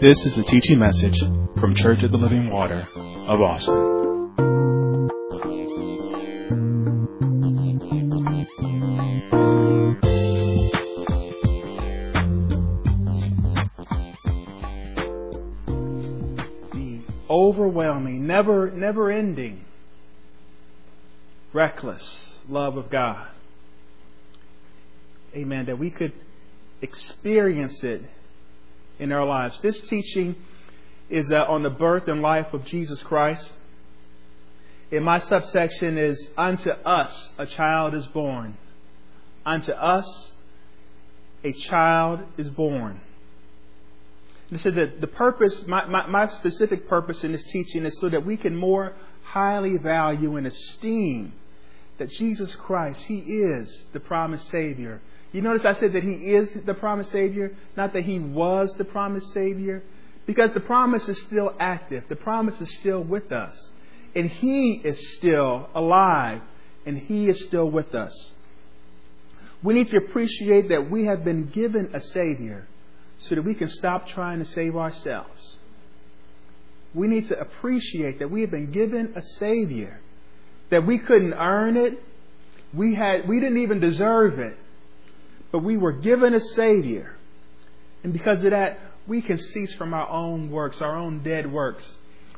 This is a teaching message from Church of the Living Water of Austin. The overwhelming, never never ending, reckless love of God. Amen. That we could experience it in our lives. This teaching is uh, on the birth and life of Jesus Christ. In my subsection is unto us a child is born. Unto us a child is born. And so the, the purpose, my, my, my specific purpose in this teaching is so that we can more highly value and esteem that Jesus Christ, He is the promised Savior you notice I said that He is the promised Savior, not that He was the promised Savior, because the promise is still active. The promise is still with us. And He is still alive, and He is still with us. We need to appreciate that we have been given a Savior so that we can stop trying to save ourselves. We need to appreciate that we have been given a Savior, that we couldn't earn it, we, had, we didn't even deserve it but we were given a Savior. And because of that, we can cease from our own works, our own dead works.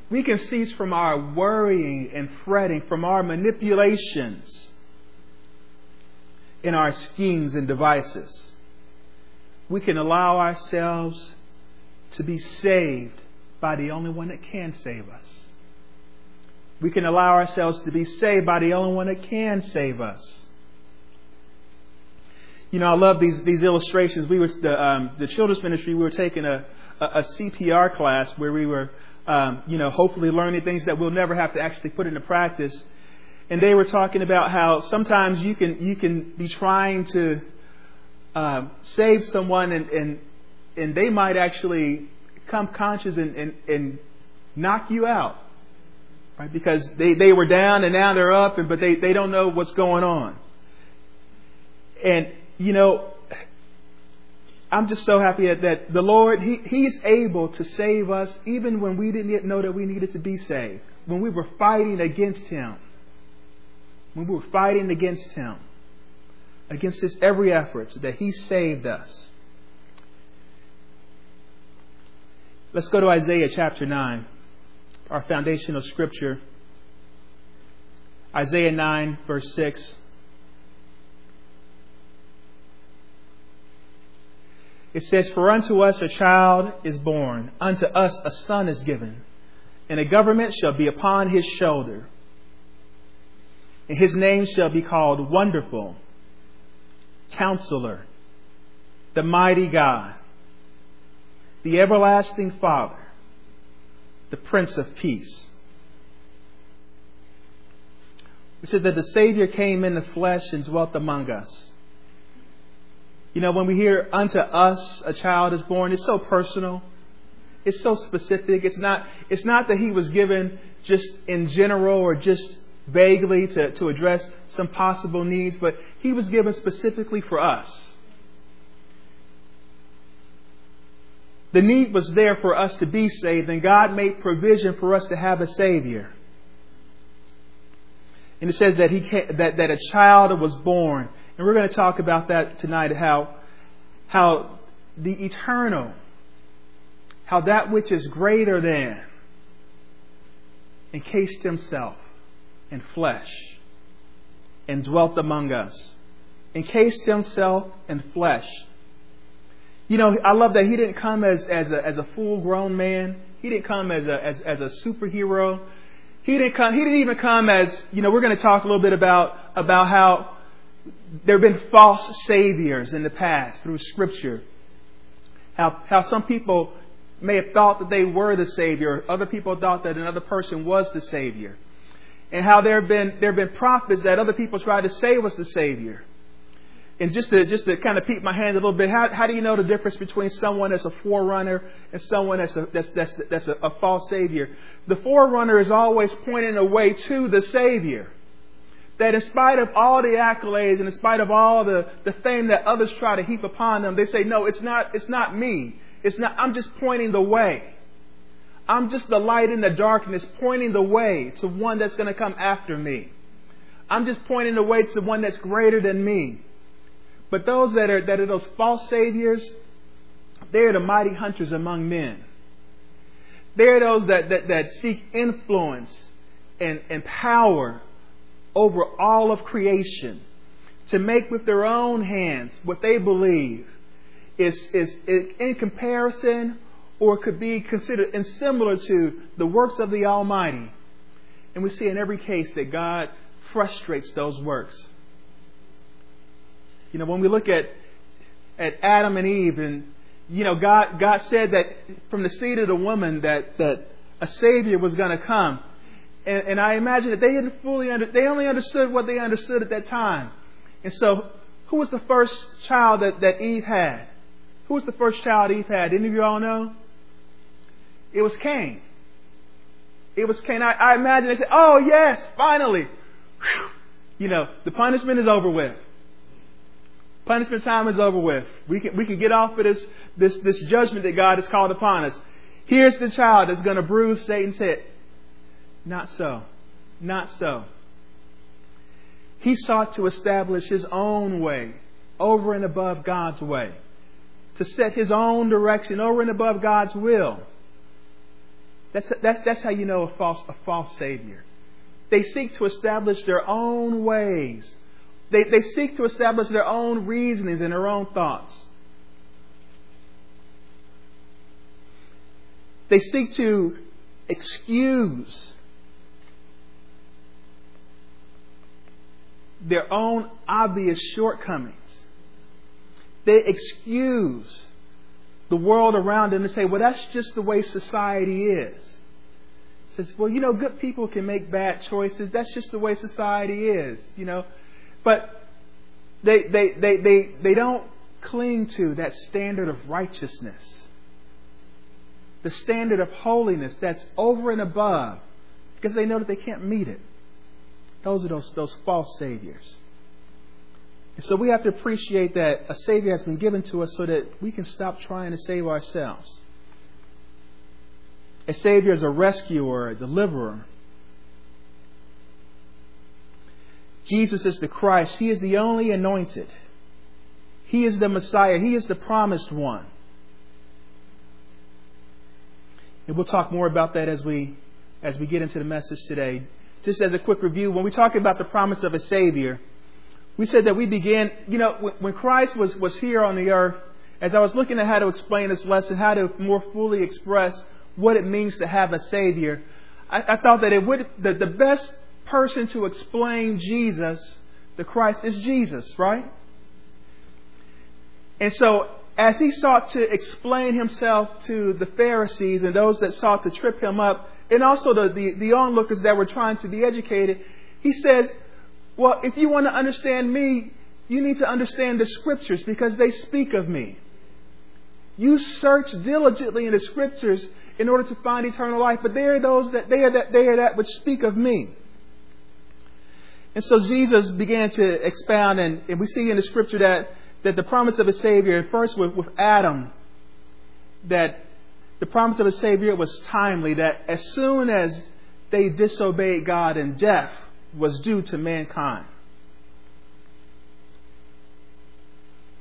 We can cease from our worrying and fretting, from our manipulations in our schemes and devices. We can allow ourselves to be saved by the only one that can save us. We can allow ourselves to be saved by the only one that can save us. You know, I love these these illustrations. We were the um, the children's ministry. We were taking a, a, a CPR class where we were, um, you know, hopefully learning things that we'll never have to actually put into practice. And they were talking about how sometimes you can you can be trying to uh, save someone and, and and they might actually come conscious and, and, and knock you out, right? Because they, they were down and now they're up, and but they, they don't know what's going on. And you know, I'm just so happy that, the Lord, he, He's able to save us even when we didn't yet know that we needed to be saved. When we were fighting against Him. When we were fighting against Him. Against His every effort, so that He saved us. Let's go to Isaiah chapter 9, our foundational scripture. Isaiah 9, verse 6. It says, For unto us a child is born, unto us a son is given, and a government shall be upon his shoulder. And his name shall be called Wonderful, Counselor, the Mighty God, the Everlasting Father, the Prince of Peace. We said that the Savior came in the flesh and dwelt among us. You know, when we hear unto us a child is born, it's so personal. It's so specific. It's not, it's not that he was given just in general or just vaguely to, to address some possible needs, but he was given specifically for us. The need was there for us to be saved, and God made provision for us to have a Savior. And it says that, he came, that, that a child was born. And we're going to talk about that tonight how, how the eternal, how that which is greater than, encased himself in flesh and dwelt among us. Encased himself in flesh. You know, I love that he didn't come as, as a, as a full grown man. He didn't come as a, as, as a superhero. He didn't come, he didn't even come as, you know, we're going to talk a little bit about, about how there have been false saviors in the past through Scripture. How, how some people may have thought that they were the Savior, other people thought that another person was the Savior. And how there have been, there have been prophets that other people tried to say was the Savior. And just to, just to kind of peek my hand a little bit, how, how do you know the difference between someone that's a forerunner and someone that's a, that's, that's, that's a, a false Savior? The forerunner is always pointing a way to the Savior that in spite of all the accolades and in spite of all the, the fame that others try to heap upon them, they say, no, it's not, it's not me. It's not, I'm just pointing the way. I'm just the light in the darkness, pointing the way to one that's going to come after me. I'm just pointing the way to one that's greater than me. But those that are, that are those false saviors, they're the mighty hunters among men. They're those that, that, that seek influence and, and power over all of creation to make with their own hands what they believe is, is, is in comparison or could be considered and similar to the works of the Almighty. And we see in every case that God frustrates those works. You know, when we look at at Adam and Eve, and you know, God God said that from the seed of the woman that that a Savior was going to come, and, and I imagine that they didn't fully under, they only understood what they understood at that time, and so who was the first child that that Eve had? Who was the first child Eve had? Any of you all know? It was Cain. It was Cain. I, I imagine they said, "Oh yes, finally." Whew. You know, the punishment is over with. Punishment time is over with. We can, we can get off of this, this, this judgment that God has called upon us. Here's the child that's going to bruise Satan's head. Not so. Not so. He sought to establish his own way over and above God's way, to set his own direction over and above God's will. That's, that's, that's how you know a false, a false Savior. They seek to establish their own ways they, they seek to establish their own reasonings and their own thoughts. They seek to excuse their own obvious shortcomings. They excuse the world around them and say, well, that's just the way society is. says, well, you know, good people can make bad choices. That's just the way society is. You know, but they, they, they, they, they don't cling to that standard of righteousness, the standard of holiness that's over and above, because they know that they can't meet it. Those are those, those false saviors. And so we have to appreciate that a Savior has been given to us so that we can stop trying to save ourselves. A Savior is a rescuer, a deliverer. Jesus is the Christ. He is the only anointed. He is the Messiah. He is the promised one. And we'll talk more about that as we as we get into the message today. Just as a quick review, when we talk about the promise of a Savior, we said that we began, you know, when Christ was, was here on the earth, as I was looking at how to explain this lesson, how to more fully express what it means to have a Savior, I, I thought that it would, the, the best person to explain Jesus, the Christ, is Jesus, right? And so, as he sought to explain himself to the Pharisees and those that sought to trip him up, and also the, the, the onlookers that were trying to be educated, he says, Well, if you want to understand me, you need to understand the scriptures because they speak of me. You search diligently in the scriptures in order to find eternal life, but they are those that they are that they are that which speak of me. And so Jesus began to expound, and, and we see in the scripture that, that the promise of a Savior, first with, with Adam, that the promise of a Savior was timely, that as soon as they disobeyed God and death was due to mankind.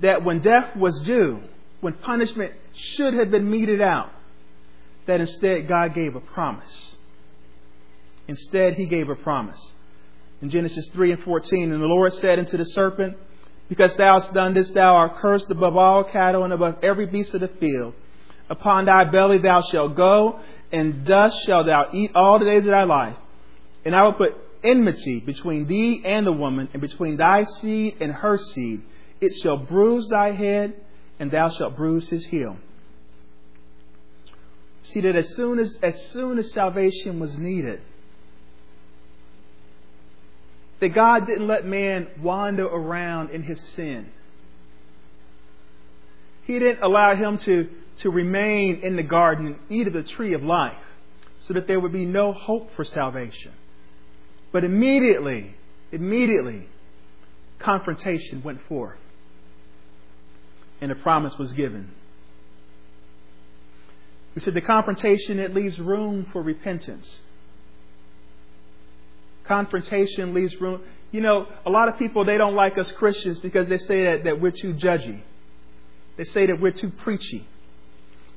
That when death was due, when punishment should have been meted out, that instead God gave a promise. Instead, He gave a promise in Genesis 3 and 14. And the Lord said unto the serpent, Because thou hast done this, thou art cursed above all cattle and above every beast of the field. Upon thy belly thou shalt go, and dust shalt thou eat all the days of thy life. And I will put enmity between thee and the woman, and between thy seed and her seed. It shall bruise thy head, and thou shalt bruise his heel. See that as soon as, as soon as salvation was needed, that God didn't let man wander around in his sin. He didn't allow him to, to remain in the garden and eat of the tree of life so that there would be no hope for salvation. But immediately, immediately, confrontation went forth and a promise was given. We said the confrontation, it leaves room for repentance. Confrontation leaves room. You know, a lot of people, they don't like us Christians because they say that, that we're too judgy. They say that we're too preachy.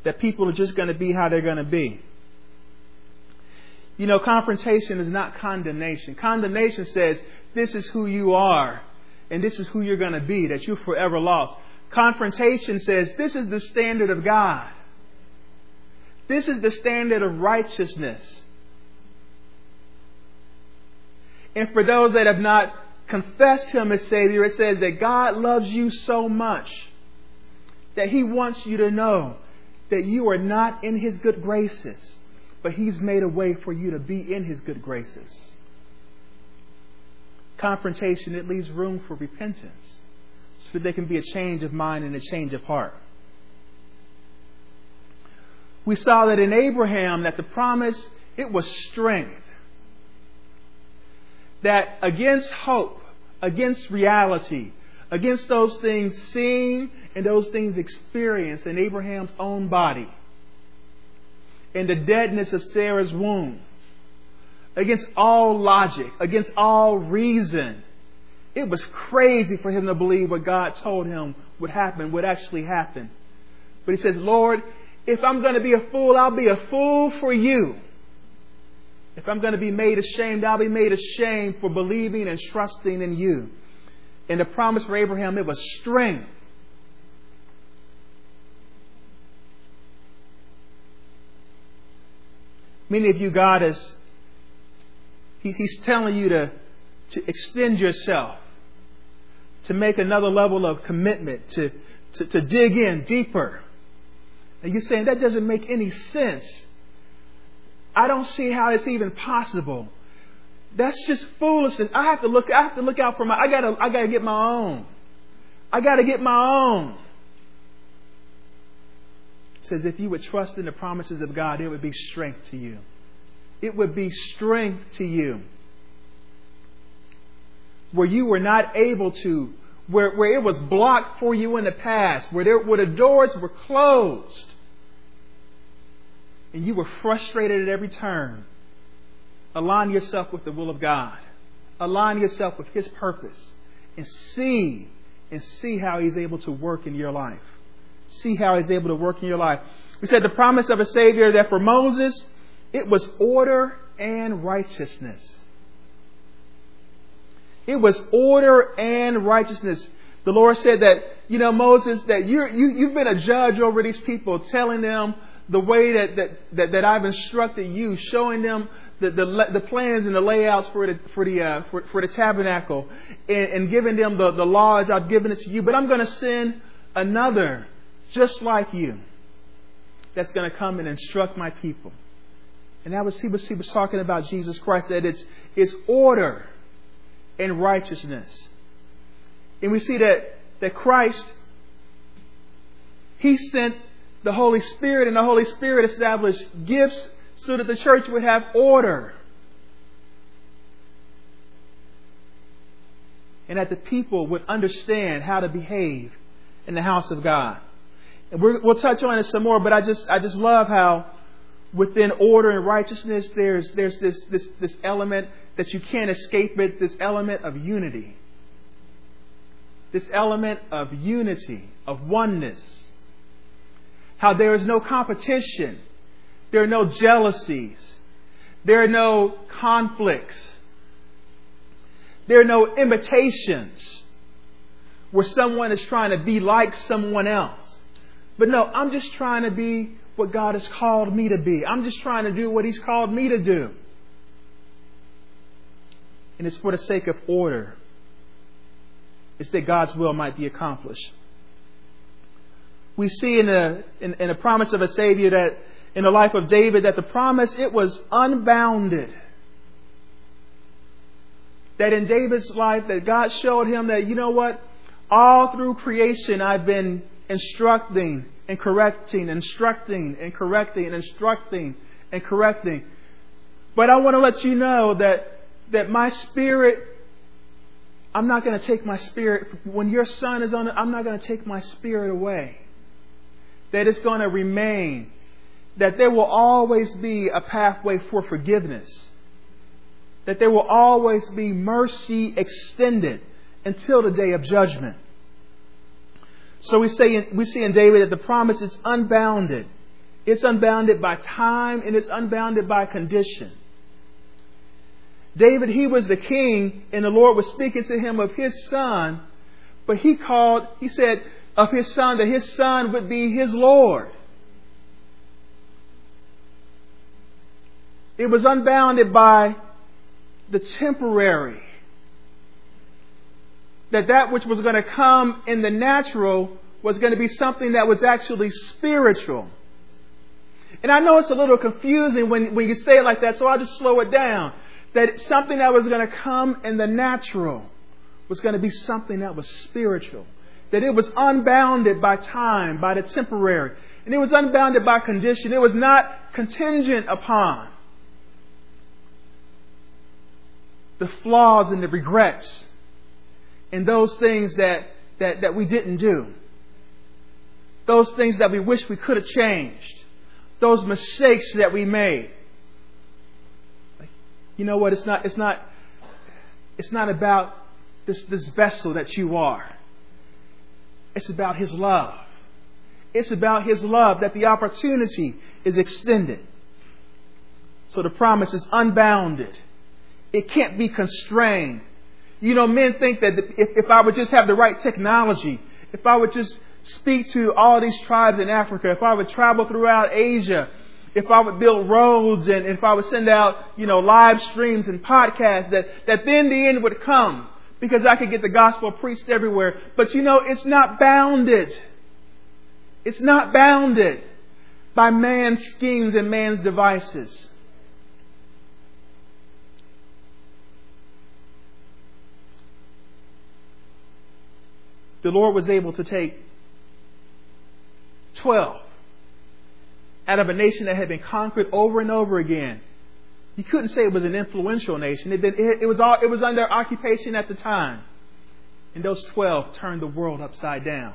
That people are just going to be how they're going to be. You know, confrontation is not condemnation. Condemnation says, this is who you are and this is who you're going to be, that you're forever lost. Confrontation says, this is the standard of God. This is the standard of righteousness. And for those that have not confessed Him as Savior, it says that God loves you so much that He wants you to know that you are not in His good graces, but He's made a way for you to be in His good graces. Confrontation, it leaves room for repentance so that there can be a change of mind and a change of heart. We saw that in Abraham that the promise, it was strength that against hope, against reality, against those things seen and those things experienced in Abraham's own body, in the deadness of Sarah's womb, against all logic, against all reason, it was crazy for him to believe what God told him would happen, would actually happen. But he says, Lord, if I'm going to be a fool, I'll be a fool for you. If I'm going to be made ashamed, I'll be made ashamed for believing and trusting in you. And the promise for Abraham, it was strength. Many of you, God is, he, He's telling you to, to extend yourself, to make another level of commitment, to, to, to dig in deeper. And you're saying that doesn't make any sense. I don't see how it's even possible. That's just foolishness. I have to look. I have to look out for my. I gotta. I gotta get my own. I gotta get my own. It says if you would trust in the promises of God, it would be strength to you. It would be strength to you. Where you were not able to, where, where it was blocked for you in the past, where, there, where the doors were closed and you were frustrated at every turn, align yourself with the will of God. Align yourself with His purpose and see and see how He's able to work in your life. See how He's able to work in your life. We said the promise of a Savior that for Moses, it was order and righteousness. It was order and righteousness. The Lord said that, you know, Moses, that you're, you, you've been a judge over these people, telling them the way that, that, that, that I've instructed you, showing them the, the, the plans and the layouts for the, for the, uh, for, for, the tabernacle and, and giving them the, the laws I've given it to you. But I'm going to send another just like you that's going to come and instruct my people. And that was he was he was talking about Jesus Christ that it's it's order and righteousness. And we see that that Christ he sent the Holy Spirit, and the Holy Spirit established gifts so that the church would have order. And that the people would understand how to behave in the house of God. And we will touch on it some more, but I just, I just love how within order and righteousness, there's, there's this, this, this element that you can't escape it, this element of unity. This element of unity, of oneness how there is no competition, there are no jealousies, there are no conflicts, there are no imitations where someone is trying to be like someone else. But no, I'm just trying to be what God has called me to be. I'm just trying to do what He's called me to do. And it's for the sake of order. It's that God's will might be accomplished we see in the, in, in the promise of a Savior that in the life of David that the promise, it was unbounded. That in David's life, that God showed him that, you know what? All through creation, I've been instructing and correcting, instructing and correcting and instructing and correcting. But I want to let you know that, that my spirit, I'm not going to take my spirit, when your son is on it, I'm not going to take my spirit away that it's going to remain that there will always be a pathway for forgiveness, that there will always be mercy extended until the day of judgment. So we say we see in David that the promise is unbounded. It's unbounded by time and it's unbounded by condition. David, he was the king, and the Lord was speaking to him of his son, but he called, he said of his son that his son would be his Lord. It was unbounded by the temporary. That that which was going to come in the natural was going to be something that was actually spiritual. And I know it's a little confusing when, when you say it like that, so I'll just slow it down. That something that was going to come in the natural was going to be something that was spiritual. That it was unbounded by time, by the temporary. And it was unbounded by condition. It was not contingent upon the flaws and the regrets and those things that, that, that we didn't do. Those things that we wish we could have changed. Those mistakes that we made. You know what? It's not, it's not, it's not about this, this vessel that you are. It's about His love. It's about His love that the opportunity is extended. So the promise is unbounded. It can't be constrained. You know, men think that if, if I would just have the right technology, if I would just speak to all these tribes in Africa, if I would travel throughout Asia, if I would build roads and if I would send out, you know, live streams and podcasts, that, that then the end would come because I could get the gospel preached everywhere. But you know, it's not bounded. It's not bounded by man's schemes and man's devices. The Lord was able to take 12 out of a nation that had been conquered over and over again. You couldn't say it was an influential nation. It, it, it, was, all, it was under occupation at the time. And those 12 turned the world upside down.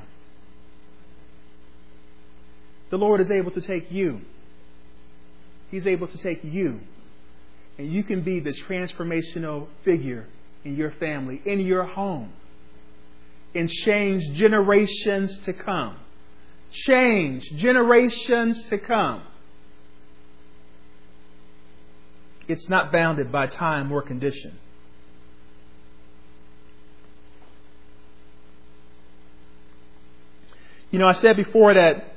The Lord is able to take you. He's able to take you. And you can be the transformational figure in your family, in your home and change generations to come. Change generations to come. It's not bounded by time or condition. You know, I said before that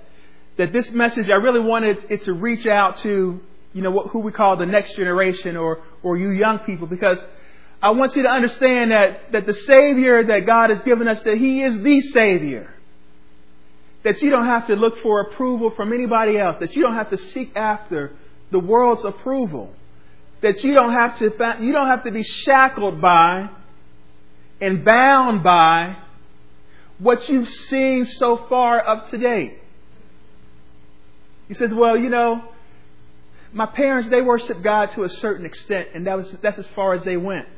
that this message I really wanted it to reach out to you know who we call the next generation or or you young people because I want you to understand that, that the Savior that God has given us, that He is the Savior. That you don't have to look for approval from anybody else. That you don't have to seek after the world's approval. That you don't have to, you don't have to be shackled by and bound by what you've seen so far up to date. He says, well, you know, my parents, they worship God to a certain extent, and that was, that's as far as they went.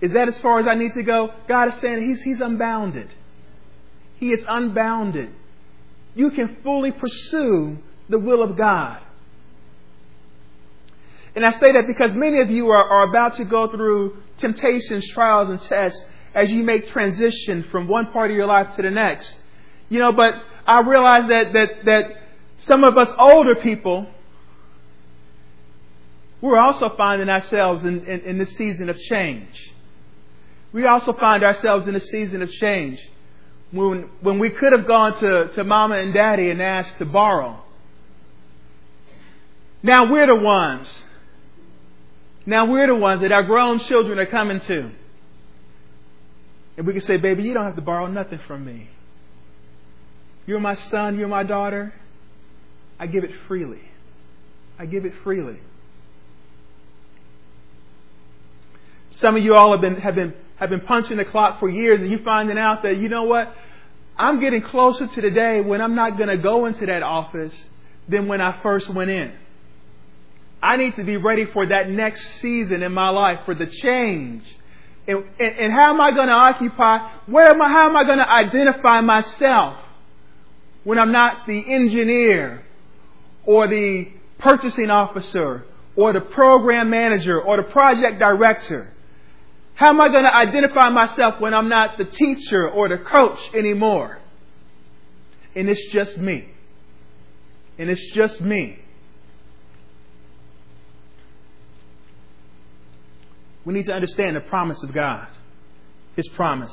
Is that as far as I need to go? God is saying He's, he's unbounded. He is unbounded. You can fully pursue the will of God. And I say that because many of you are, are about to go through temptations, trials, and tests as you make transition from one part of your life to the next. You know, but I realize that, that, that some of us older people, we're also finding ourselves in, in, in this season of change we also find ourselves in a season of change when, when we could have gone to, to mama and daddy and asked to borrow. Now we're the ones. Now we're the ones that our grown children are coming to. And we can say, baby, you don't have to borrow nothing from me. You're my son, you're my daughter. I give it freely. I give it freely. Some of you all have been, have been have been punching the clock for years and you finding out that, you know what? I'm getting closer to the day when I'm not going to go into that office than when I first went in. I need to be ready for that next season in my life, for the change. And, and, and how am I going to occupy? Where am I? How am I going to identify myself when I'm not the engineer or the purchasing officer or the program manager or the project director? How am I going to identify myself when I'm not the teacher or the coach anymore? And it's just me. And it's just me. We need to understand the promise of God. His promise.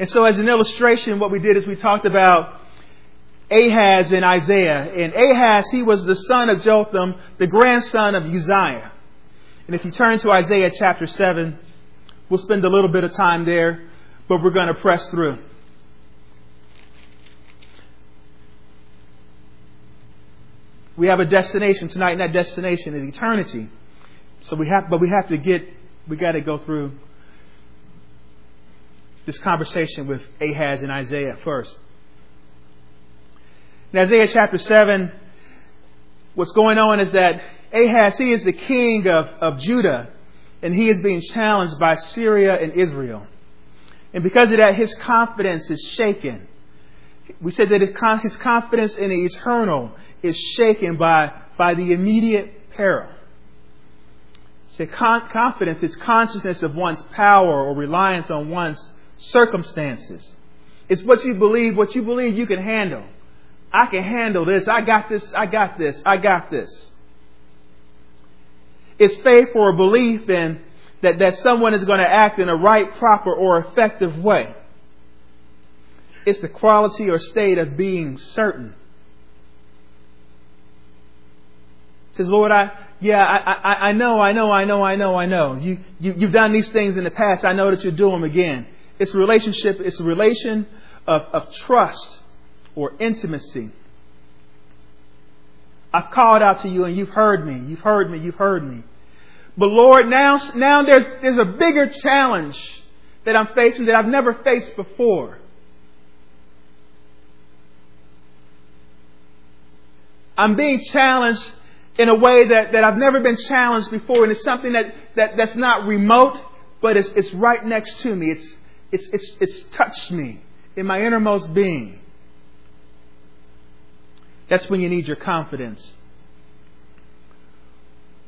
And so as an illustration, what we did is we talked about Ahaz and Isaiah. And Ahaz, he was the son of Jotham, the grandson of Uzziah. And if you turn to Isaiah chapter 7, we'll spend a little bit of time there, but we're going to press through. We have a destination tonight, and that destination is eternity. So we have, but we have to get, we got to go through this conversation with Ahaz and Isaiah first. In Isaiah chapter 7, what's going on is that Ahaz, he is the king of, of Judah, and he is being challenged by Syria and Israel. And because of that, his confidence is shaken. We said that his confidence in the eternal is shaken by, by the immediate peril. So confidence is consciousness of one's power or reliance on one's circumstances. It's what you believe, what you believe you can handle. I can handle this. I got this. I got this. I got this. It's faith or a belief in that, that someone is going to act in a right, proper, or effective way. It's the quality or state of being certain. It says, Lord, I, yeah, I, I, I know, I know, I know, I know, I know. You, you, you've done these things in the past. I know that you'll do them again. It's a relationship, it's a relation of, of trust or intimacy. I've called out to you and you've heard me. You've heard me. You've heard me. But Lord, now, now there's, there's a bigger challenge that I'm facing that I've never faced before. I'm being challenged in a way that, that I've never been challenged before, and it's something that, that, that's not remote, but it's, it's right next to me. It's, it's, it's, it's touched me in my innermost being. That's when you need your confidence.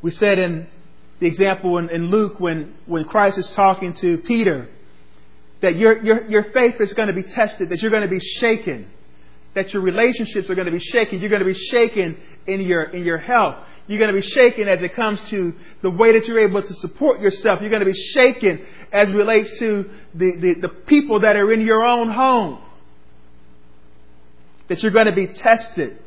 We said in the example in, in Luke when, when Christ is talking to Peter that your, your, your faith is going to be tested, that you're going to be shaken, that your relationships are going to be shaken. You're going to be shaken in your, in your health. You're going to be shaken as it comes to the way that you're able to support yourself. You're going to be shaken as relates to the, the, the people that are in your own home. That you're going to be tested.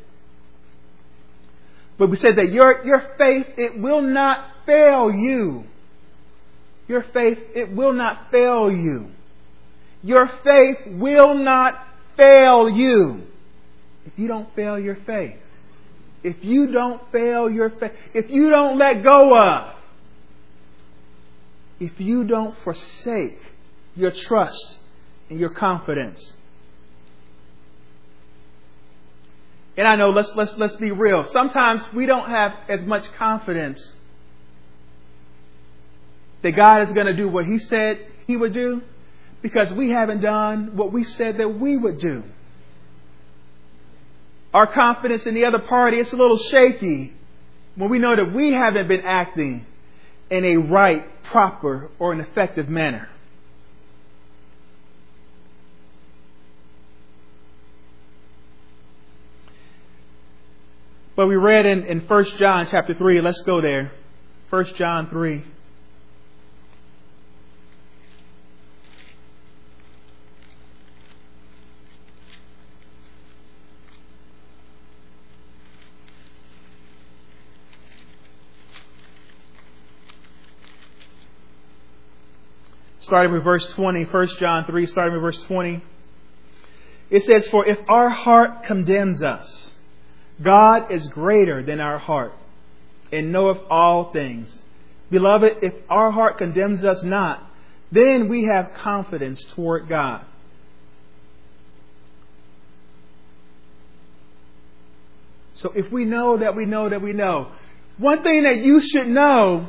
But we said that your, your faith, it will not fail you. Your faith, it will not fail you. Your faith will not fail you if you don't fail your faith. If you don't fail your faith, if you don't let go of, if you don't forsake your trust and your confidence, And I know, let's, let's, let's be real. Sometimes we don't have as much confidence that God is going to do what He said He would do because we haven't done what we said that we would do. Our confidence in the other party is a little shaky when we know that we haven't been acting in a right, proper, or an effective manner. But we read in, in 1 John chapter 3, let's go there. 1 John 3. Starting with verse 20, 1 John 3, starting with verse 20. It says, For if our heart condemns us, God is greater than our heart and knoweth all things. Beloved, if our heart condemns us not, then we have confidence toward God. So if we know that we know that we know, one thing that you should know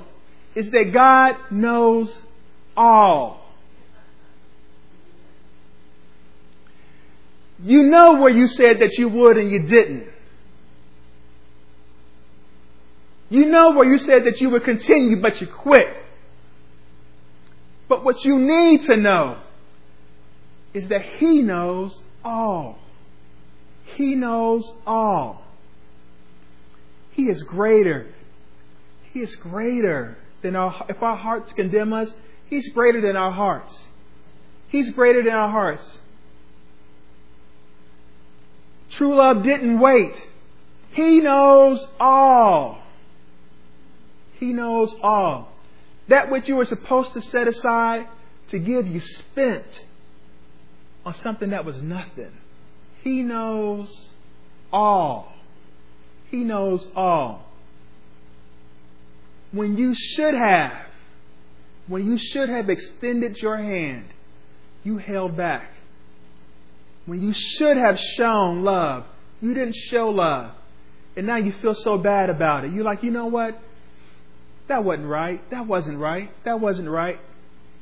is that God knows all. You know where you said that you would and you didn't. You know where you said that you would continue, but you quit. But what you need to know is that He knows all. He knows all. He is greater. He is greater than our, if our hearts condemn us, He's greater than our hearts. He's greater than our hearts. True love didn't wait. He knows all. He knows all. That which you were supposed to set aside to give, you spent on something that was nothing. He knows all. He knows all. When you should have, when you should have extended your hand, you held back. When you should have shown love, you didn't show love. And now you feel so bad about it. You're like, you know what? That wasn't right. That wasn't right. That wasn't right.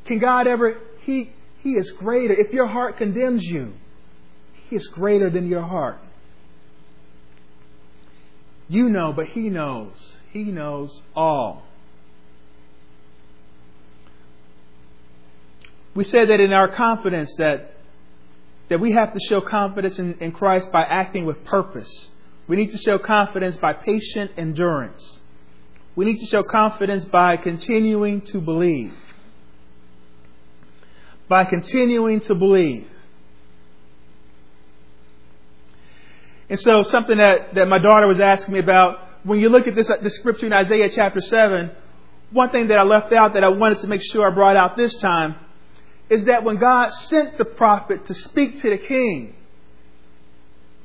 Can God ever? He, he is greater. If your heart condemns you, He is greater than your heart. You know, but He knows. He knows all. We said that in our confidence that, that we have to show confidence in, in Christ by acting with purpose. We need to show confidence by patient endurance. We need to show confidence by continuing to believe. By continuing to believe. And so, something that, that my daughter was asking me about, when you look at this, this scripture in Isaiah chapter 7, one thing that I left out that I wanted to make sure I brought out this time is that when God sent the prophet to speak to the king,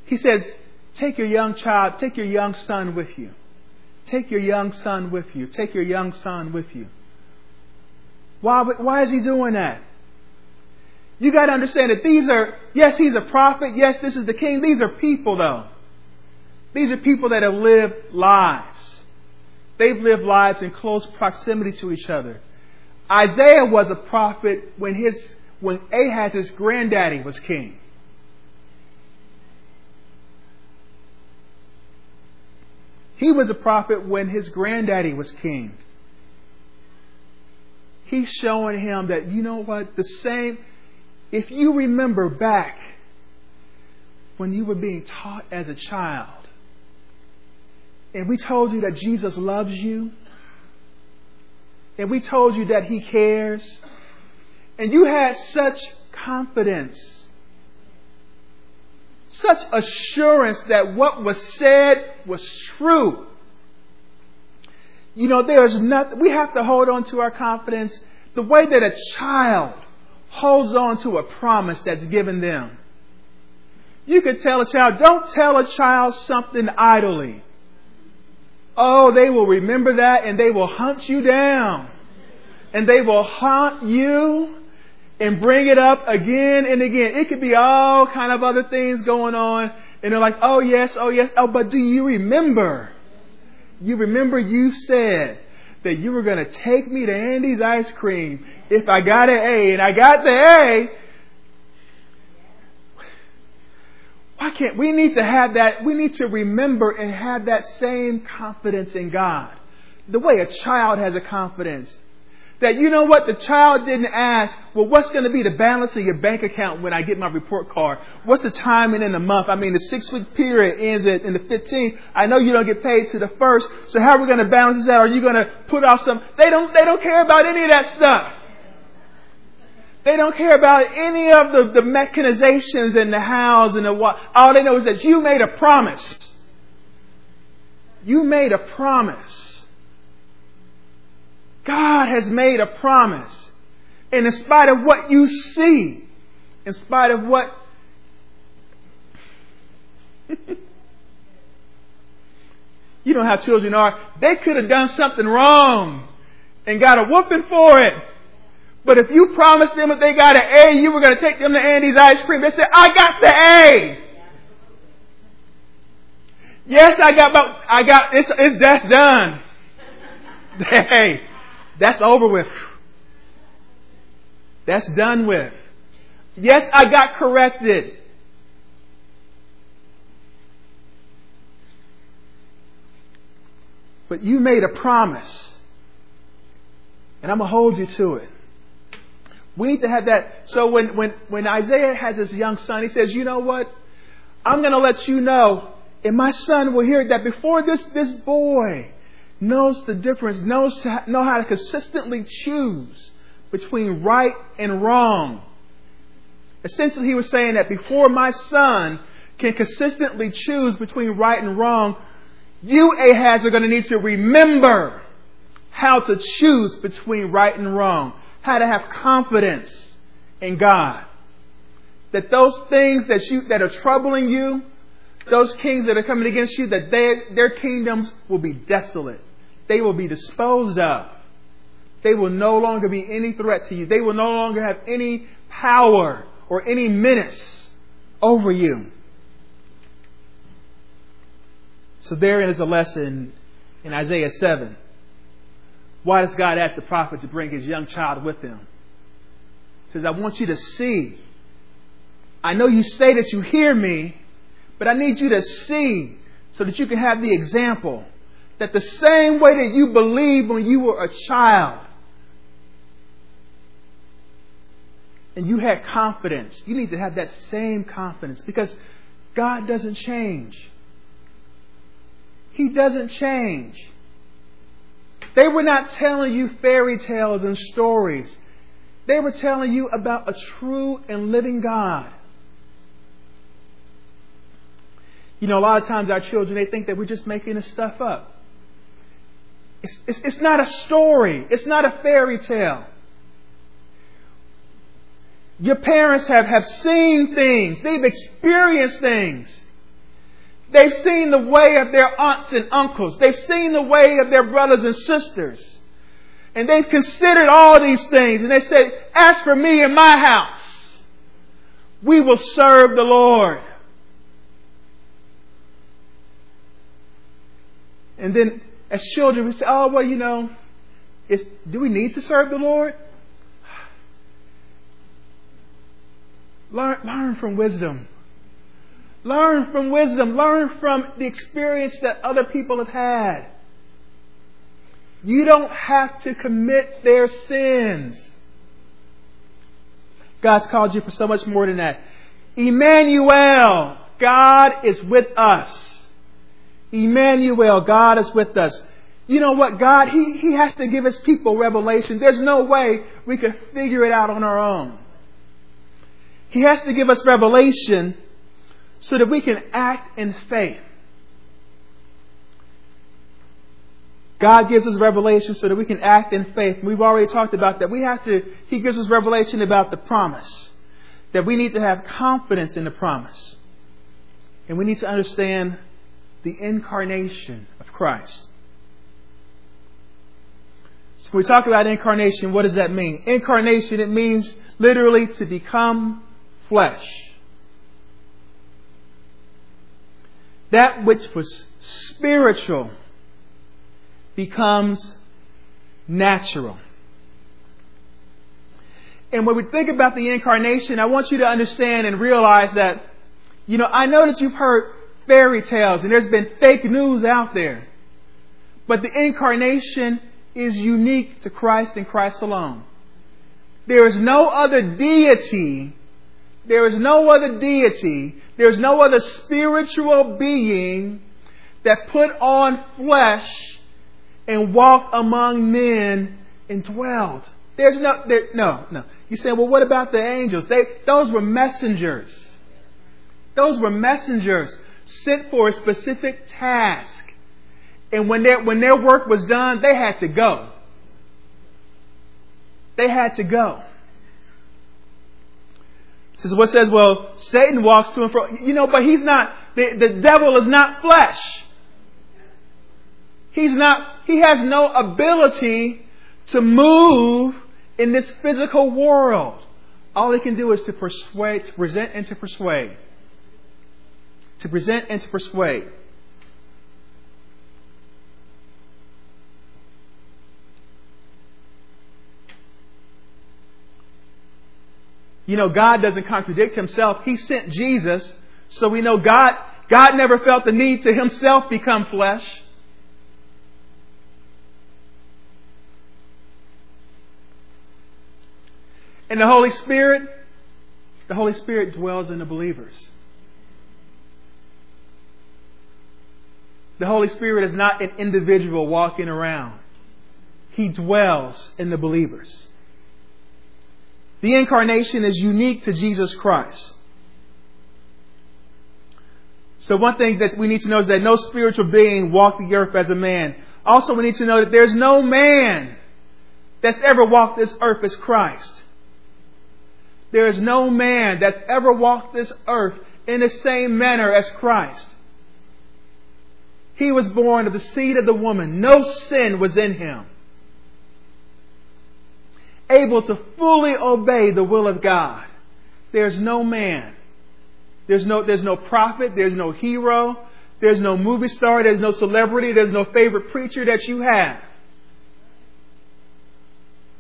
he says, Take your young child, take your young son with you. Take your young son with you. Take your young son with you. Why, why is he doing that? You got to understand that these are, yes, he's a prophet. Yes, this is the king. These are people, though. These are people that have lived lives. They've lived lives in close proximity to each other. Isaiah was a prophet when his when Ahaz's granddaddy was king. He was a prophet when his granddaddy was king. He's showing him that, you know what, the same, if you remember back when you were being taught as a child, and we told you that Jesus loves you, and we told you that He cares, and you had such confidence such assurance that what was said was true. You know, there's nothing, we have to hold on to our confidence the way that a child holds on to a promise that's given them. You could tell a child, don't tell a child something idly. Oh, they will remember that and they will hunt you down. And they will haunt you and bring it up again and again. It could be all kind of other things going on. And they're like, oh yes, oh yes, oh, but do you remember? You remember you said that you were going to take me to Andy's ice cream if I got an A and I got the A. Why can't we need to have that? We need to remember and have that same confidence in God. The way a child has a confidence that you know what? The child didn't ask, well, what's going to be the balance of your bank account when I get my report card? What's the timing in the month? I mean, the six week period ends at, in the 15th. I know you don't get paid to the first. So how are we going to balance this out? Are you going to put off some? They don't, they don't care about any of that stuff. They don't care about any of the, the mechanizations and the hows and the what. All they know is that you made a promise. You made a promise. God has made a promise. And in spite of what you see, in spite of what you know how children are. They could have done something wrong and got a whooping for it. But if you promised them if they got an A, you were going to take them to Andy's ice cream. They said, I got the A. Yes, I got, but I got, it's, it's, that's done. Hey, that's over with. That's done with. Yes, I got corrected. but you made a promise. And I'm going to hold you to it. We need to have that. So when, when, when Isaiah has his young son, he says, you know what? I'm going to let you know, and my son will hear that before this, this boy knows the difference, knows to know how to consistently choose between right and wrong. Essentially, he was saying that before my son can consistently choose between right and wrong, you, Ahaz, are going to need to remember how to choose between right and wrong, how to have confidence in God. That those things that you that are troubling you, those kings that are coming against you, that they, their kingdoms will be desolate. They will be disposed of. They will no longer be any threat to you. They will no longer have any power or any menace over you. So there is a lesson in Isaiah 7. Why does God ask the prophet to bring his young child with him? He says, I want you to see. I know you say that you hear me, but I need you to see so that you can have the example that the same way that you believed when you were a child and you had confidence, you need to have that same confidence because God doesn't change. He doesn't change. They were not telling you fairy tales and stories. They were telling you about a true and living God. You know, a lot of times our children, they think that we're just making this stuff up. It's, it's, it's not a story. It's not a fairy tale. Your parents have, have seen things. They've experienced things. They've seen the way of their aunts and uncles. They've seen the way of their brothers and sisters. And they've considered all these things. And they say, as for me and my house, we will serve the Lord. And then as children, we say, oh, well, you know, do we need to serve the Lord? Learn, learn from wisdom. Learn from wisdom. Learn from the experience that other people have had. You don't have to commit their sins. God's called you for so much more than that. Emmanuel, God is with us. Emmanuel, God is with us. You know what? God, He, he has to give His people revelation. There's no way we could figure it out on our own. He has to give us revelation so that we can act in faith. God gives us revelation so that we can act in faith. We've already talked about that. We have to, He gives us revelation about the promise. That we need to have confidence in the promise. And we need to understand the incarnation of Christ. So when we talk about incarnation, what does that mean? Incarnation, it means literally to become flesh. That which was spiritual becomes natural. And when we think about the incarnation, I want you to understand and realize that, you know, I know that you've heard fairy tales and there's been fake news out there. But the incarnation is unique to Christ and Christ alone. There is no other deity there is no other deity, there is no other spiritual being that put on flesh and walked among men and dwelled. There's no, there, no, no. You say, well, what about the angels? They, those were messengers. Those were messengers sent for a specific task. And when their, when their work was done, they had to go. They had to go. This is what says, well, Satan walks to and fro. You know, but he's not, the, the devil is not flesh. He's not, he has no ability to move in this physical world. All he can do is to persuade, to present and to persuade. To present and to persuade. you know, God doesn't contradict himself. He sent Jesus, so we know God, God never felt the need to himself become flesh. And the Holy Spirit, the Holy Spirit dwells in the believers. The Holy Spirit is not an individual walking around. He dwells in the believers. The incarnation is unique to Jesus Christ. So one thing that we need to know is that no spiritual being walked the earth as a man. Also, we need to know that there's no man that's ever walked this earth as Christ. There is no man that's ever walked this earth in the same manner as Christ. He was born of the seed of the woman. No sin was in him. Able to fully obey the will of God. There's no man there's no, there's no prophet, there's no hero, there's no movie star, there's no celebrity, there's no favorite preacher that you have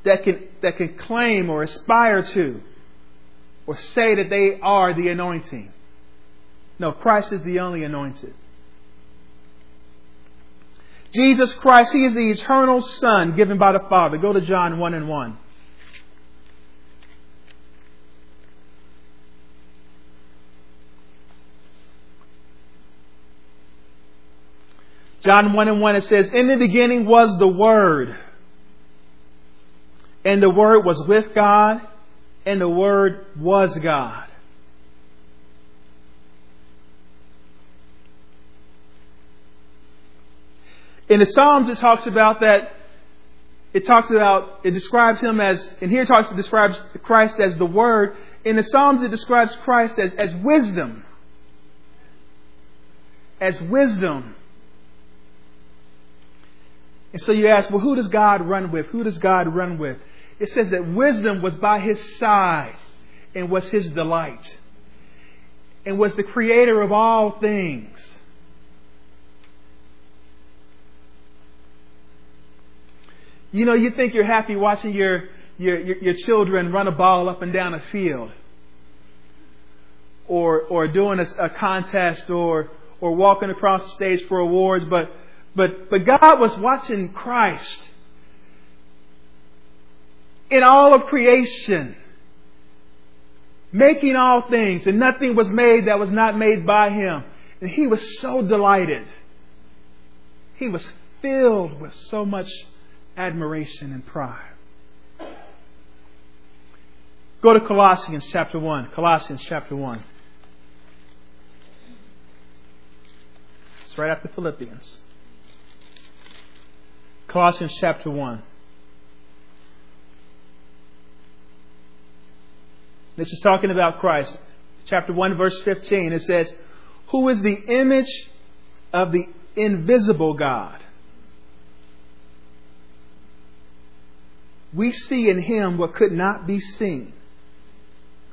that can, that can claim or aspire to or say that they are the anointing. No, Christ is the only anointed. Jesus Christ, He is the eternal Son given by the Father. Go to John 1 and 1. John 1 and 1 it says, In the beginning was the Word. And the Word was with God. And the Word was God. In the Psalms it talks about that it talks about it describes him as and here it talks it describes Christ as the Word. In the Psalms it describes Christ as, as wisdom. As wisdom. And so you ask, well, who does God run with? Who does God run with? It says that wisdom was by his side and was his delight and was the creator of all things. You know, you think you're happy watching your, your, your, your children run a ball up and down a field or, or doing a, a contest or, or walking across the stage for awards, but but, but God was watching Christ in all of creation, making all things, and nothing was made that was not made by Him. And He was so delighted. He was filled with so much admiration and pride. Go to Colossians chapter 1. Colossians chapter 1. It's right after Philippians. Colossians chapter 1. This is talking about Christ. Chapter 1, verse 15. It says, Who is the image of the invisible God? We see in him what could not be seen.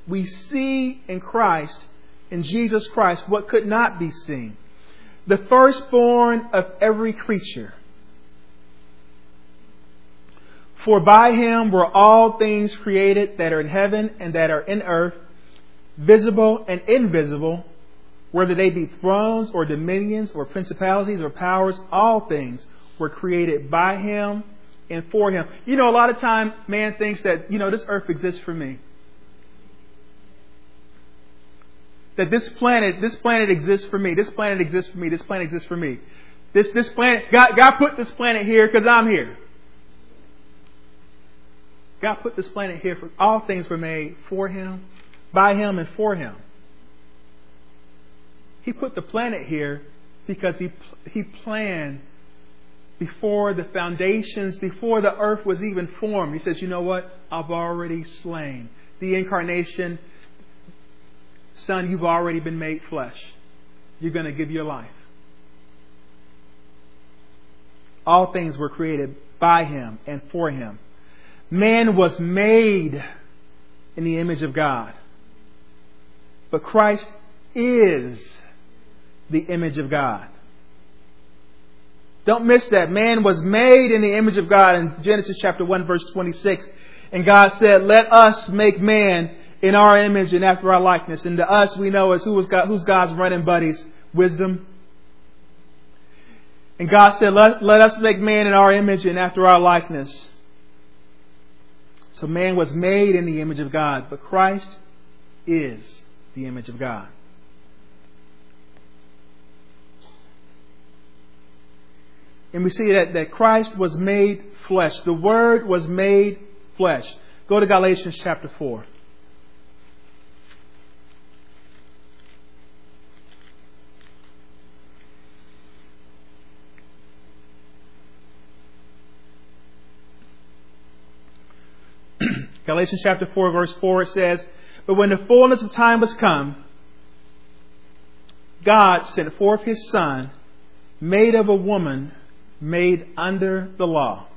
We see in Christ, in Jesus Christ, what could not be seen. The firstborn of every creature. For by him were all things created that are in heaven and that are in earth, visible and invisible, whether they be thrones or dominions or principalities or powers, all things were created by him and for him. You know, a lot of time man thinks that, you know, this earth exists for me. That this planet, this planet exists for me. This planet exists for me. This planet exists for me. This, this planet, God, God put this planet here because I'm here. God put this planet here for all things were made for Him, by Him, and for Him. He put the planet here because He, he planned before the foundations, before the earth was even formed. He says, You know what? I've already slain. The incarnation, Son, you've already been made flesh. You're going to give your life. All things were created by Him and for Him. Man was made in the image of God. But Christ is the image of God. Don't miss that. Man was made in the image of God in Genesis chapter 1 verse 26. And God said, let us make man in our image and after our likeness. And to us we know as who God, who's God's running buddies? Wisdom. And God said, let, let us make man in our image and after our likeness. So man was made in the image of God, but Christ is the image of God. And we see that, that Christ was made flesh. The Word was made flesh. Go to Galatians chapter 4. Galatians chapter 4, verse 4, it says, But when the fullness of time was come, God sent forth his Son, made of a woman, made under the law,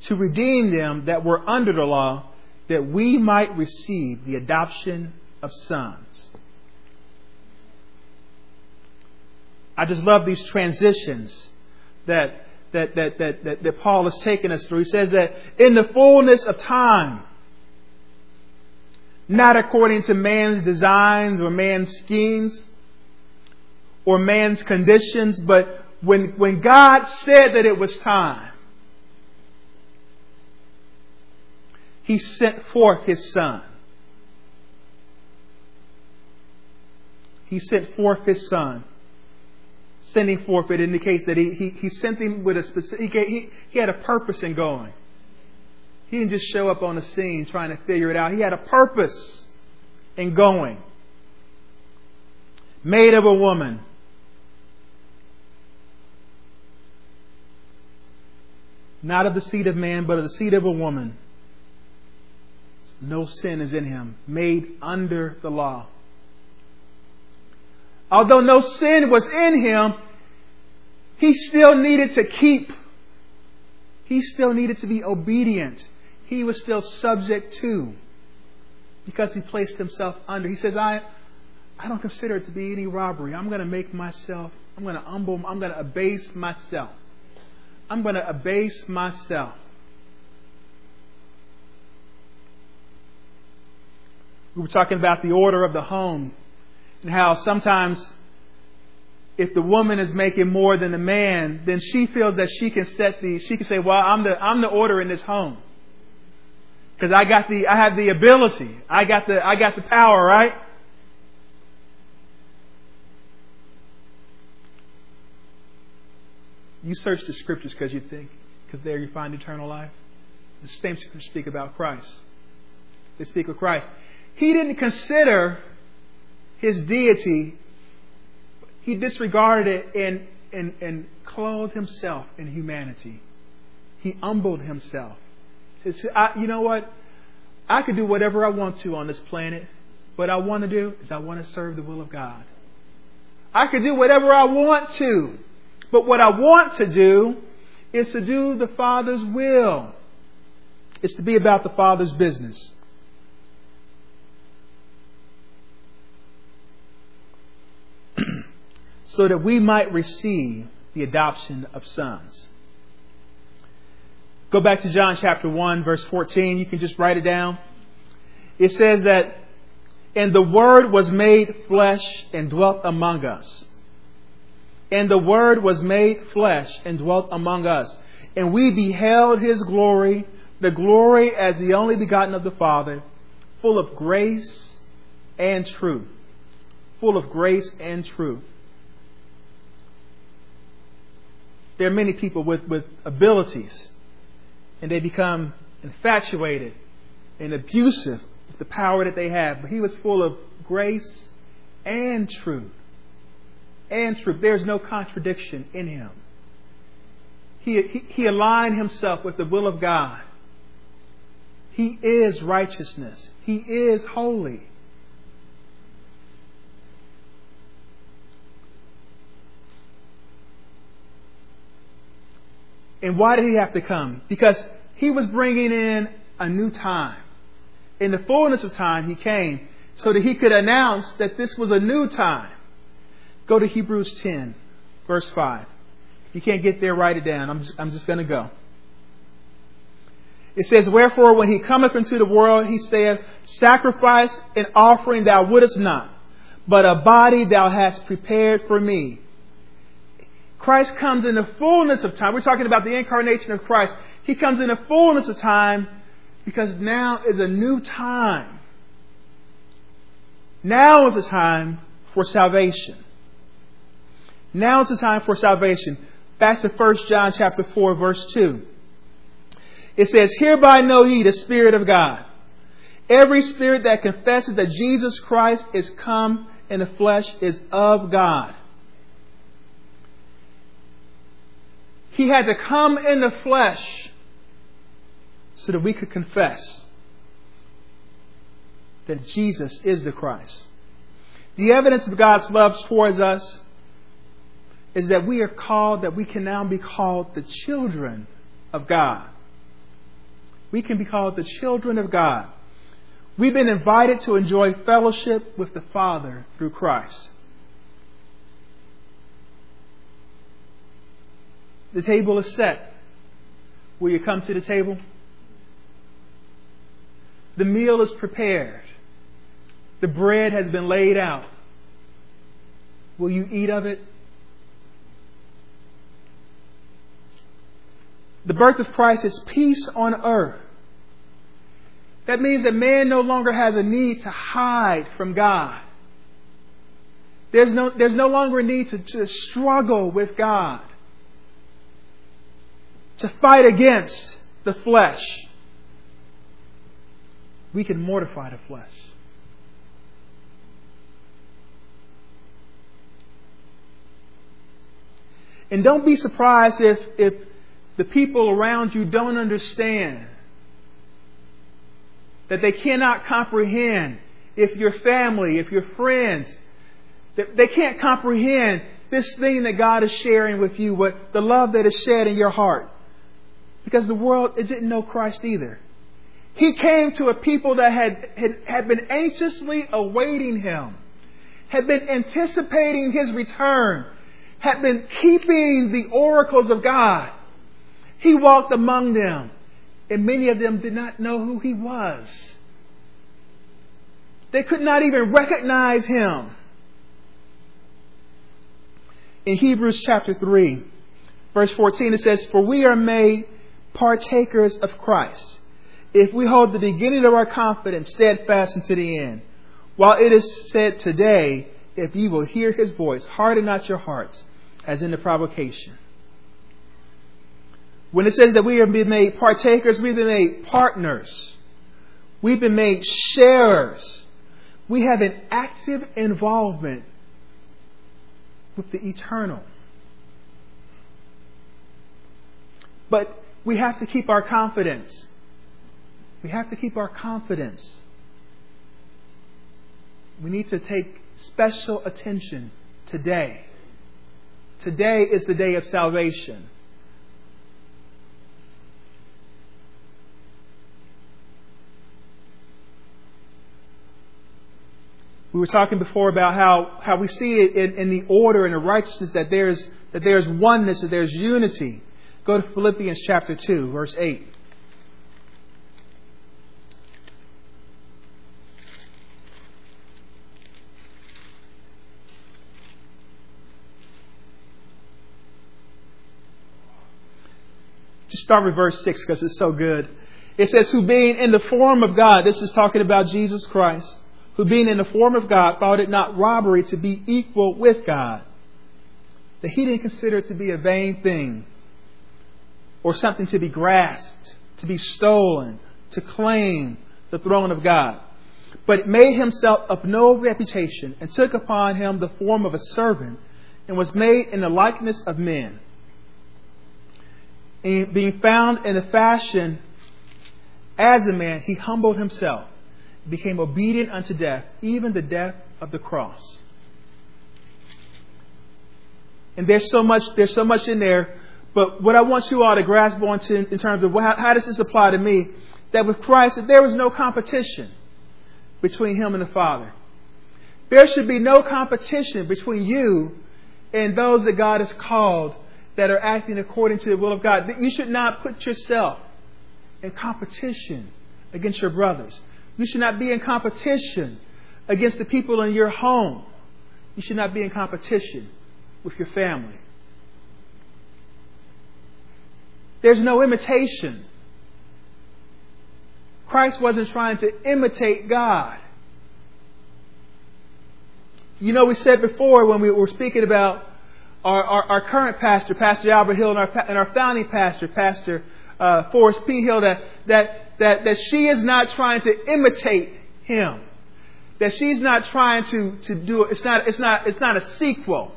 to redeem them that were under the law, that we might receive the adoption of sons. I just love these transitions that that, that, that, that, that Paul has taken us through. He says that in the fullness of time, not according to man's designs or man's schemes or man's conditions, but when, when God said that it was time, He sent forth His Son. He sent forth His Son sending forth, it indicates that he, he, he sent him with a specific, he, he had a purpose in going. He didn't just show up on the scene trying to figure it out. He had a purpose in going. Made of a woman. Not of the seed of man, but of the seed of a woman. No sin is in him. Made under the law. Although no sin was in him, he still needed to keep. He still needed to be obedient. He was still subject to because he placed himself under. He says, I, I don't consider it to be any robbery. I'm going to make myself, I'm going to humble, I'm going to abase myself. I'm going to abase myself. We were talking about the order of the home and how sometimes if the woman is making more than the man, then she feels that she can set the, she can say, well, I'm the, I'm the order in this home. Cause I got the, I have the ability. I got the, I got the power, right? You search the scriptures because you think, because there you find eternal life. The same scriptures speak about Christ. They speak of Christ. He didn't consider his deity, he disregarded it and, and, and clothed himself in humanity. He humbled himself. He you know what? I could do whatever I want to on this planet. What I want to do is I want to serve the will of God. I could do whatever I want to. But what I want to do is to do the Father's will. It's to be about the Father's business. So that we might receive the adoption of sons. Go back to John chapter 1, verse 14. You can just write it down. It says that, And the Word was made flesh and dwelt among us. And the Word was made flesh and dwelt among us. And we beheld His glory, the glory as the only begotten of the Father, full of grace and truth. Full of grace and truth. There are many people with, with abilities, and they become infatuated and abusive with the power that they have. But he was full of grace and truth. And truth. There's no contradiction in him. He, he, he aligned himself with the will of God. He is righteousness. He is holy. And why did he have to come? Because he was bringing in a new time. In the fullness of time, he came so that he could announce that this was a new time. Go to Hebrews 10, verse 5. If you can't get there, write it down. I'm just, I'm just going to go. It says, Wherefore, when he cometh into the world, he saith, Sacrifice and offering thou wouldest not, but a body thou hast prepared for me. Christ comes in the fullness of time. We're talking about the incarnation of Christ. He comes in the fullness of time because now is a new time. Now is the time for salvation. Now is the time for salvation. Back to 1 John chapter 4 verse 2. It says, Hereby know ye the Spirit of God. Every spirit that confesses that Jesus Christ is come in the flesh is of God. He had to come in the flesh so that we could confess that Jesus is the Christ. The evidence of God's love towards us is that we are called, that we can now be called the children of God. We can be called the children of God. We've been invited to enjoy fellowship with the Father through Christ. The table is set. Will you come to the table? The meal is prepared. The bread has been laid out. Will you eat of it? The birth of Christ is peace on earth. That means that man no longer has a need to hide from God. There's no, there's no longer a need to, to struggle with God, to fight against the flesh. We can mortify the flesh. And don't be surprised if, if the people around you don't understand, that they cannot comprehend, if your family, if your friends, that they can't comprehend this thing that God is sharing with you, what the love that is shed in your heart. Because the world it didn't know Christ either. He came to a people that had, had, had been anxiously awaiting him, had been anticipating his return, had been keeping the oracles of God. He walked among them, and many of them did not know who he was. They could not even recognize him. In Hebrews chapter 3, verse 14, it says, For we are made partakers of Christ, if we hold the beginning of our confidence steadfast unto the end. While it is said today, if ye will hear his voice, harden not your hearts, as in the provocation. When it says that we have been made partakers, we've been made partners. We've been made sharers. We have an active involvement with the eternal. But we have to keep our confidence. We have to keep our confidence. We need to take special attention today. Today is the day of salvation. We were talking before about how, how we see it in, in the order and the righteousness that there's, that there's oneness, that there's unity. Go to Philippians chapter 2, verse 8. Just start with verse 6 because it's so good. It says, Who being in the form of God, this is talking about Jesus Christ who being in the form of God thought it not robbery to be equal with God. That he didn't consider it to be a vain thing or something to be grasped, to be stolen, to claim the throne of God. But made himself of no reputation and took upon him the form of a servant and was made in the likeness of men. And being found in the fashion as a man, he humbled himself became obedient unto death, even the death of the cross. And there's so much, there's so much in there. But what I want you all to grasp onto in, terms of how, how does this apply to me, that with Christ, that there was no competition between Him and the Father. There should be no competition between you and those that God has called that are acting according to the will of God. You should not put yourself in competition against your brothers. You should not be in competition against the people in your home. You should not be in competition with your family. There's no imitation. Christ wasn't trying to imitate God. You know, we said before when we were speaking about our, our, our current pastor, Pastor Albert Hill, and our, and our founding pastor, Pastor uh, Forrest P. Hill, that, that, that, that she is not trying to imitate him. That she's not trying to, to do it. It's not, it's, not, it's not a sequel,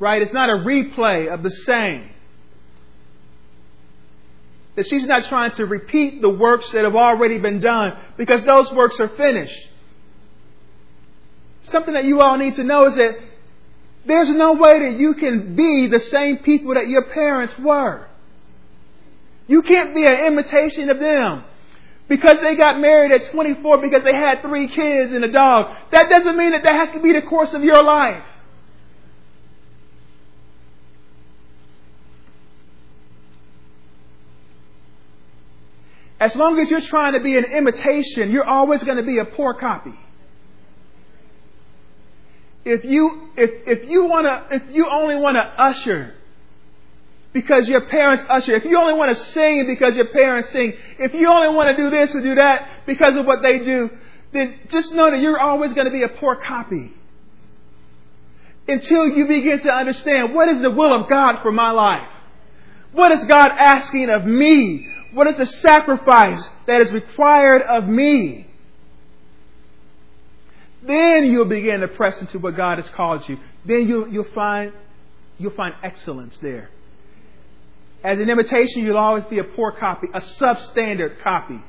right? It's not a replay of the same. That she's not trying to repeat the works that have already been done because those works are finished. Something that you all need to know is that there's no way that you can be the same people that your parents were. You can't be an imitation of them. Because they got married at 24 because they had three kids and a dog. That doesn't mean that that has to be the course of your life. As long as you're trying to be an imitation, you're always going to be a poor copy. If you, if, if you want to, if you only want to usher because your parents usher, if you only want to sing because your parents sing, if you only want to do this or do that because of what they do, then just know that you're always going to be a poor copy. Until you begin to understand what is the will of God for my life? What is God asking of me? What is the sacrifice that is required of me? Then you'll begin to press into what God has called you. Then you'll, you'll find you'll find excellence there. As an imitation, you'll always be a poor copy, a substandard copy.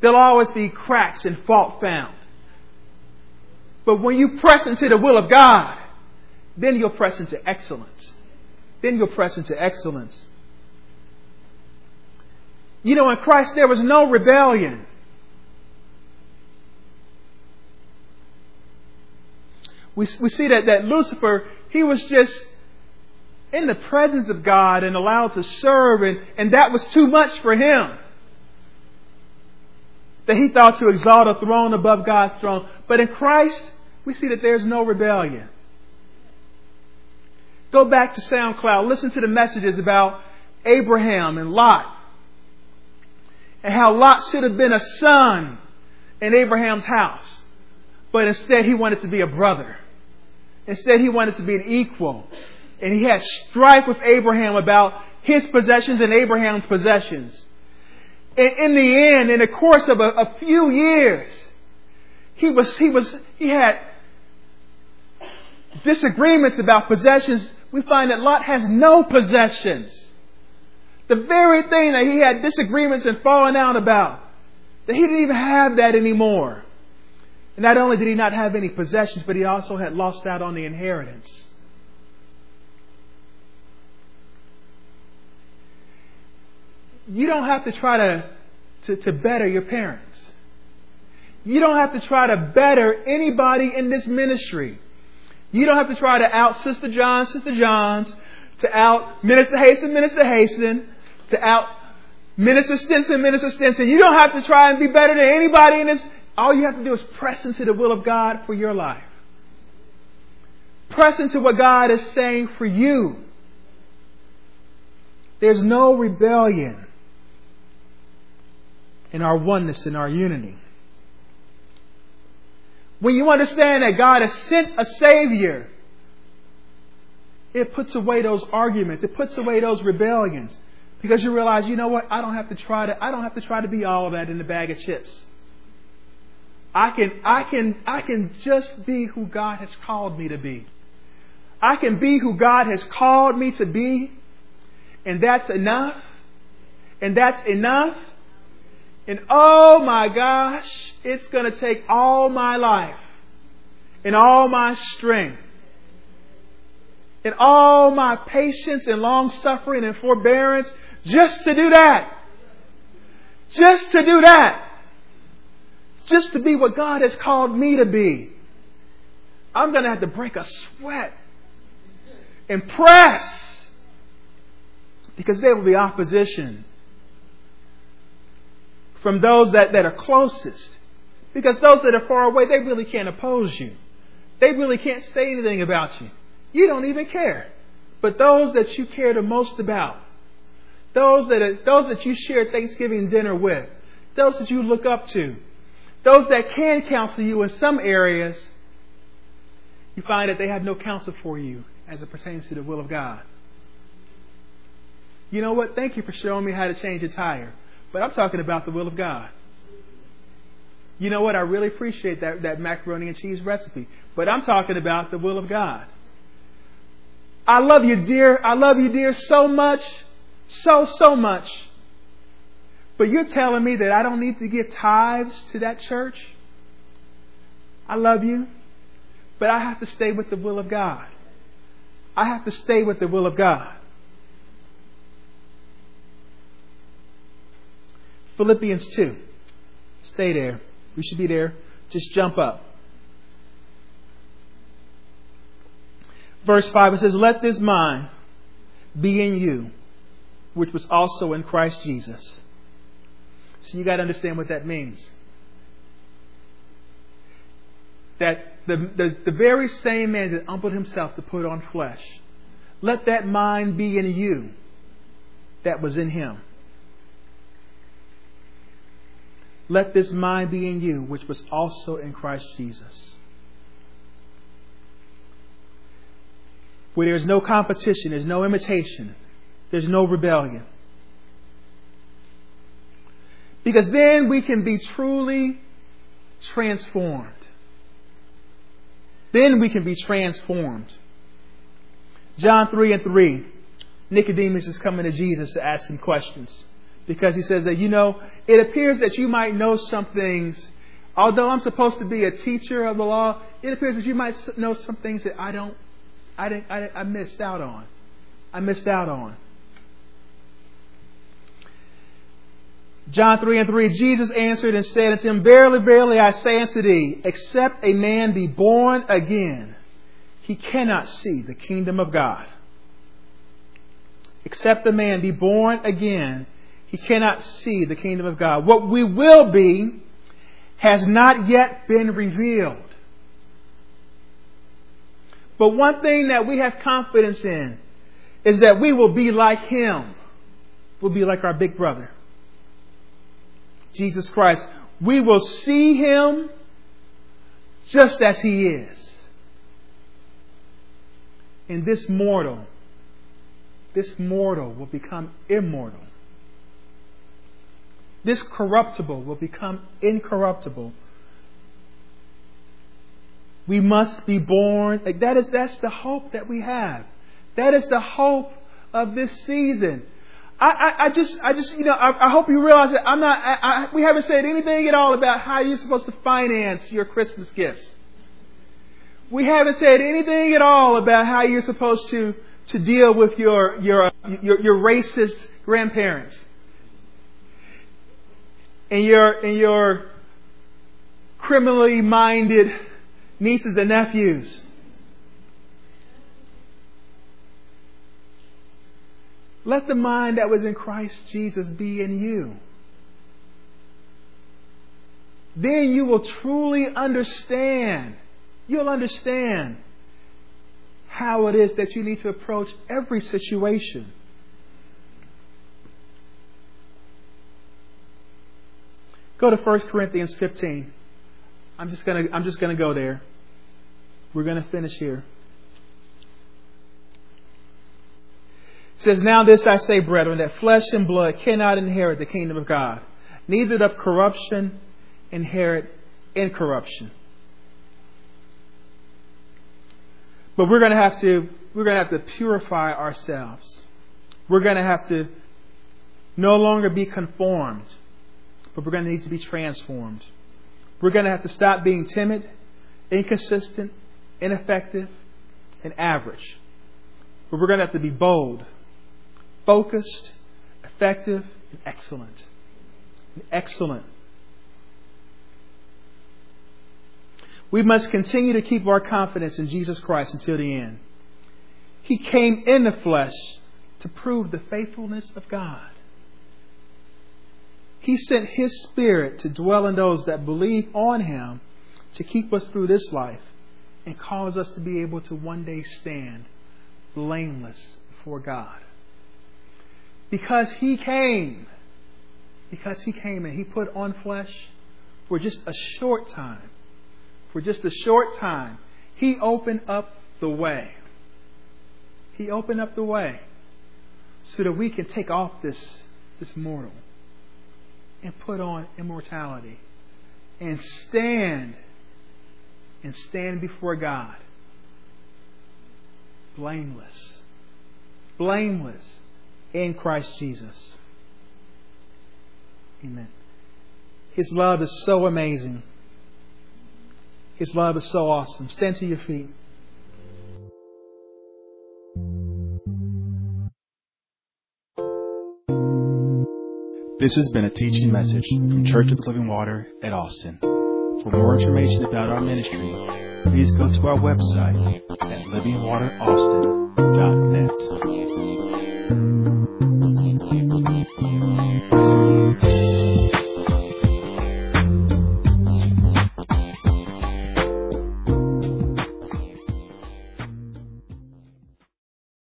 There'll always be cracks and fault found. But when you press into the will of God, then you'll press into excellence. Then you'll press into excellence. You know, in Christ there was no rebellion. We, we see that, that Lucifer, he was just in the presence of God and allowed to serve, and, and that was too much for him. That he thought to exalt a throne above God's throne. But in Christ, we see that there's no rebellion. Go back to SoundCloud, listen to the messages about Abraham and Lot, and how Lot should have been a son in Abraham's house, but instead he wanted to be a brother. Instead, he wanted to be an equal and he had strife with Abraham about his possessions and Abraham's possessions. And in the end, in the course of a, a few years, he was, he was, he had disagreements about possessions. We find that Lot has no possessions. The very thing that he had disagreements and falling out about, that he didn't even have that anymore. And not only did he not have any possessions, but he also had lost out on the inheritance. you don't have to try to, to, to better your parents. You don't have to try to better anybody in this ministry. You don't have to try to out Sister John, Sister Johns, to out Minister Hasten, Minister Hasten, to out Minister Stinson, Minister Stinson. You don't have to try and be better than anybody in this. All you have to do is press into the will of God for your life. Press into what God is saying for you. There's no rebellion in our oneness in our unity. When you understand that God has sent a Savior, it puts away those arguments. It puts away those rebellions. Because you realize, you know what? I don't have to try to, I don't have to try to be all of that in the bag of chips. I can, I can, I can just be who God has called me to be. I can be who God has called me to be. And that's enough. And that's enough. And oh my gosh, it's going to take all my life and all my strength and all my patience and long suffering and forbearance just to do that. Just to do that. Just to be what God has called me to be. I'm going to have to break a sweat and press because there will be opposition from those that, that are closest. Because those that are far away, they really can't oppose you. They really can't say anything about you. You don't even care. But those that you care the most about, those that, those that you share Thanksgiving dinner with, those that you look up to, those that can counsel you in some areas, you find that they have no counsel for you as it pertains to the will of God. You know what? Thank you for showing me how to change a tire. But I'm talking about the will of God. You know what? I really appreciate that, that macaroni and cheese recipe. But I'm talking about the will of God. I love you, dear. I love you, dear, so much. So, so much. But you're telling me that I don't need to give tithes to that church? I love you. But I have to stay with the will of God. I have to stay with the will of God. Philippians 2. Stay there. We should be there. Just jump up. Verse 5 it says, Let this mind be in you, which was also in Christ Jesus. So you got to understand what that means. That the, the, the very same man that humbled himself to put on flesh, let that mind be in you that was in him. Let this mind be in you, which was also in Christ Jesus. Where there's no competition, there's no imitation, there's no rebellion. Because then we can be truly transformed. Then we can be transformed. John 3 and 3. Nicodemus is coming to Jesus to ask him questions because he says that, you know, it appears that you might know some things. Although I'm supposed to be a teacher of the law, it appears that you might know some things that I don't, I didn't, I, I missed out on. I missed out on. John 3 and 3, Jesus answered and said unto him, Verily, verily, I say unto thee, except a man be born again, he cannot see the kingdom of God. Except a man be born again, he cannot see the kingdom of God. What we will be has not yet been revealed. But one thing that we have confidence in is that we will be like Him. We'll be like our big brother, Jesus Christ. We will see Him just as He is. And this mortal, this mortal will become immortal this corruptible will become incorruptible. We must be born. That is that's the hope that we have. That is the hope of this season. I, I, I just I just you know I, I, hope you realize that I'm not I, I, we haven't said anything at all about how you're supposed to finance your Christmas gifts. We haven't said anything at all about how you're supposed to to deal with your your your, your racist grandparents and your, and your criminally minded nieces and nephews. Let the mind that was in Christ Jesus be in you. Then you will truly understand. You'll understand how it is that you need to approach every situation. Go to 1 Corinthians 15. I'm just going to I'm just going to go there. We're going to finish here. Says, Now this I say, brethren, that flesh and blood cannot inherit the kingdom of God, neither doth corruption inherit incorruption. But we're going to have to we're going to have to purify ourselves. We're going to have to no longer be conformed but we're going to need to be transformed. We're going to have to stop being timid, inconsistent, ineffective, and average. But we're going to have to be bold, focused, effective, and excellent. Excellent. We must continue to keep our confidence in Jesus Christ until the end. He came in the flesh to prove the faithfulness of God. He sent His Spirit to dwell in those that believe on Him to keep us through this life and cause us to be able to one day stand blameless before God. Because He came, because He came and He put on flesh for just a short time, for just a short time, He opened up the way. He opened up the way so that we can take off this, this mortal and put on immortality and stand and stand before God blameless. Blameless in Christ Jesus. Amen. His love is so amazing. His love is so awesome. Stand to your feet. This has been a teaching message from Church of the Living Water at Austin. For more information about our ministry, please go to our website at livingwateraustin.net.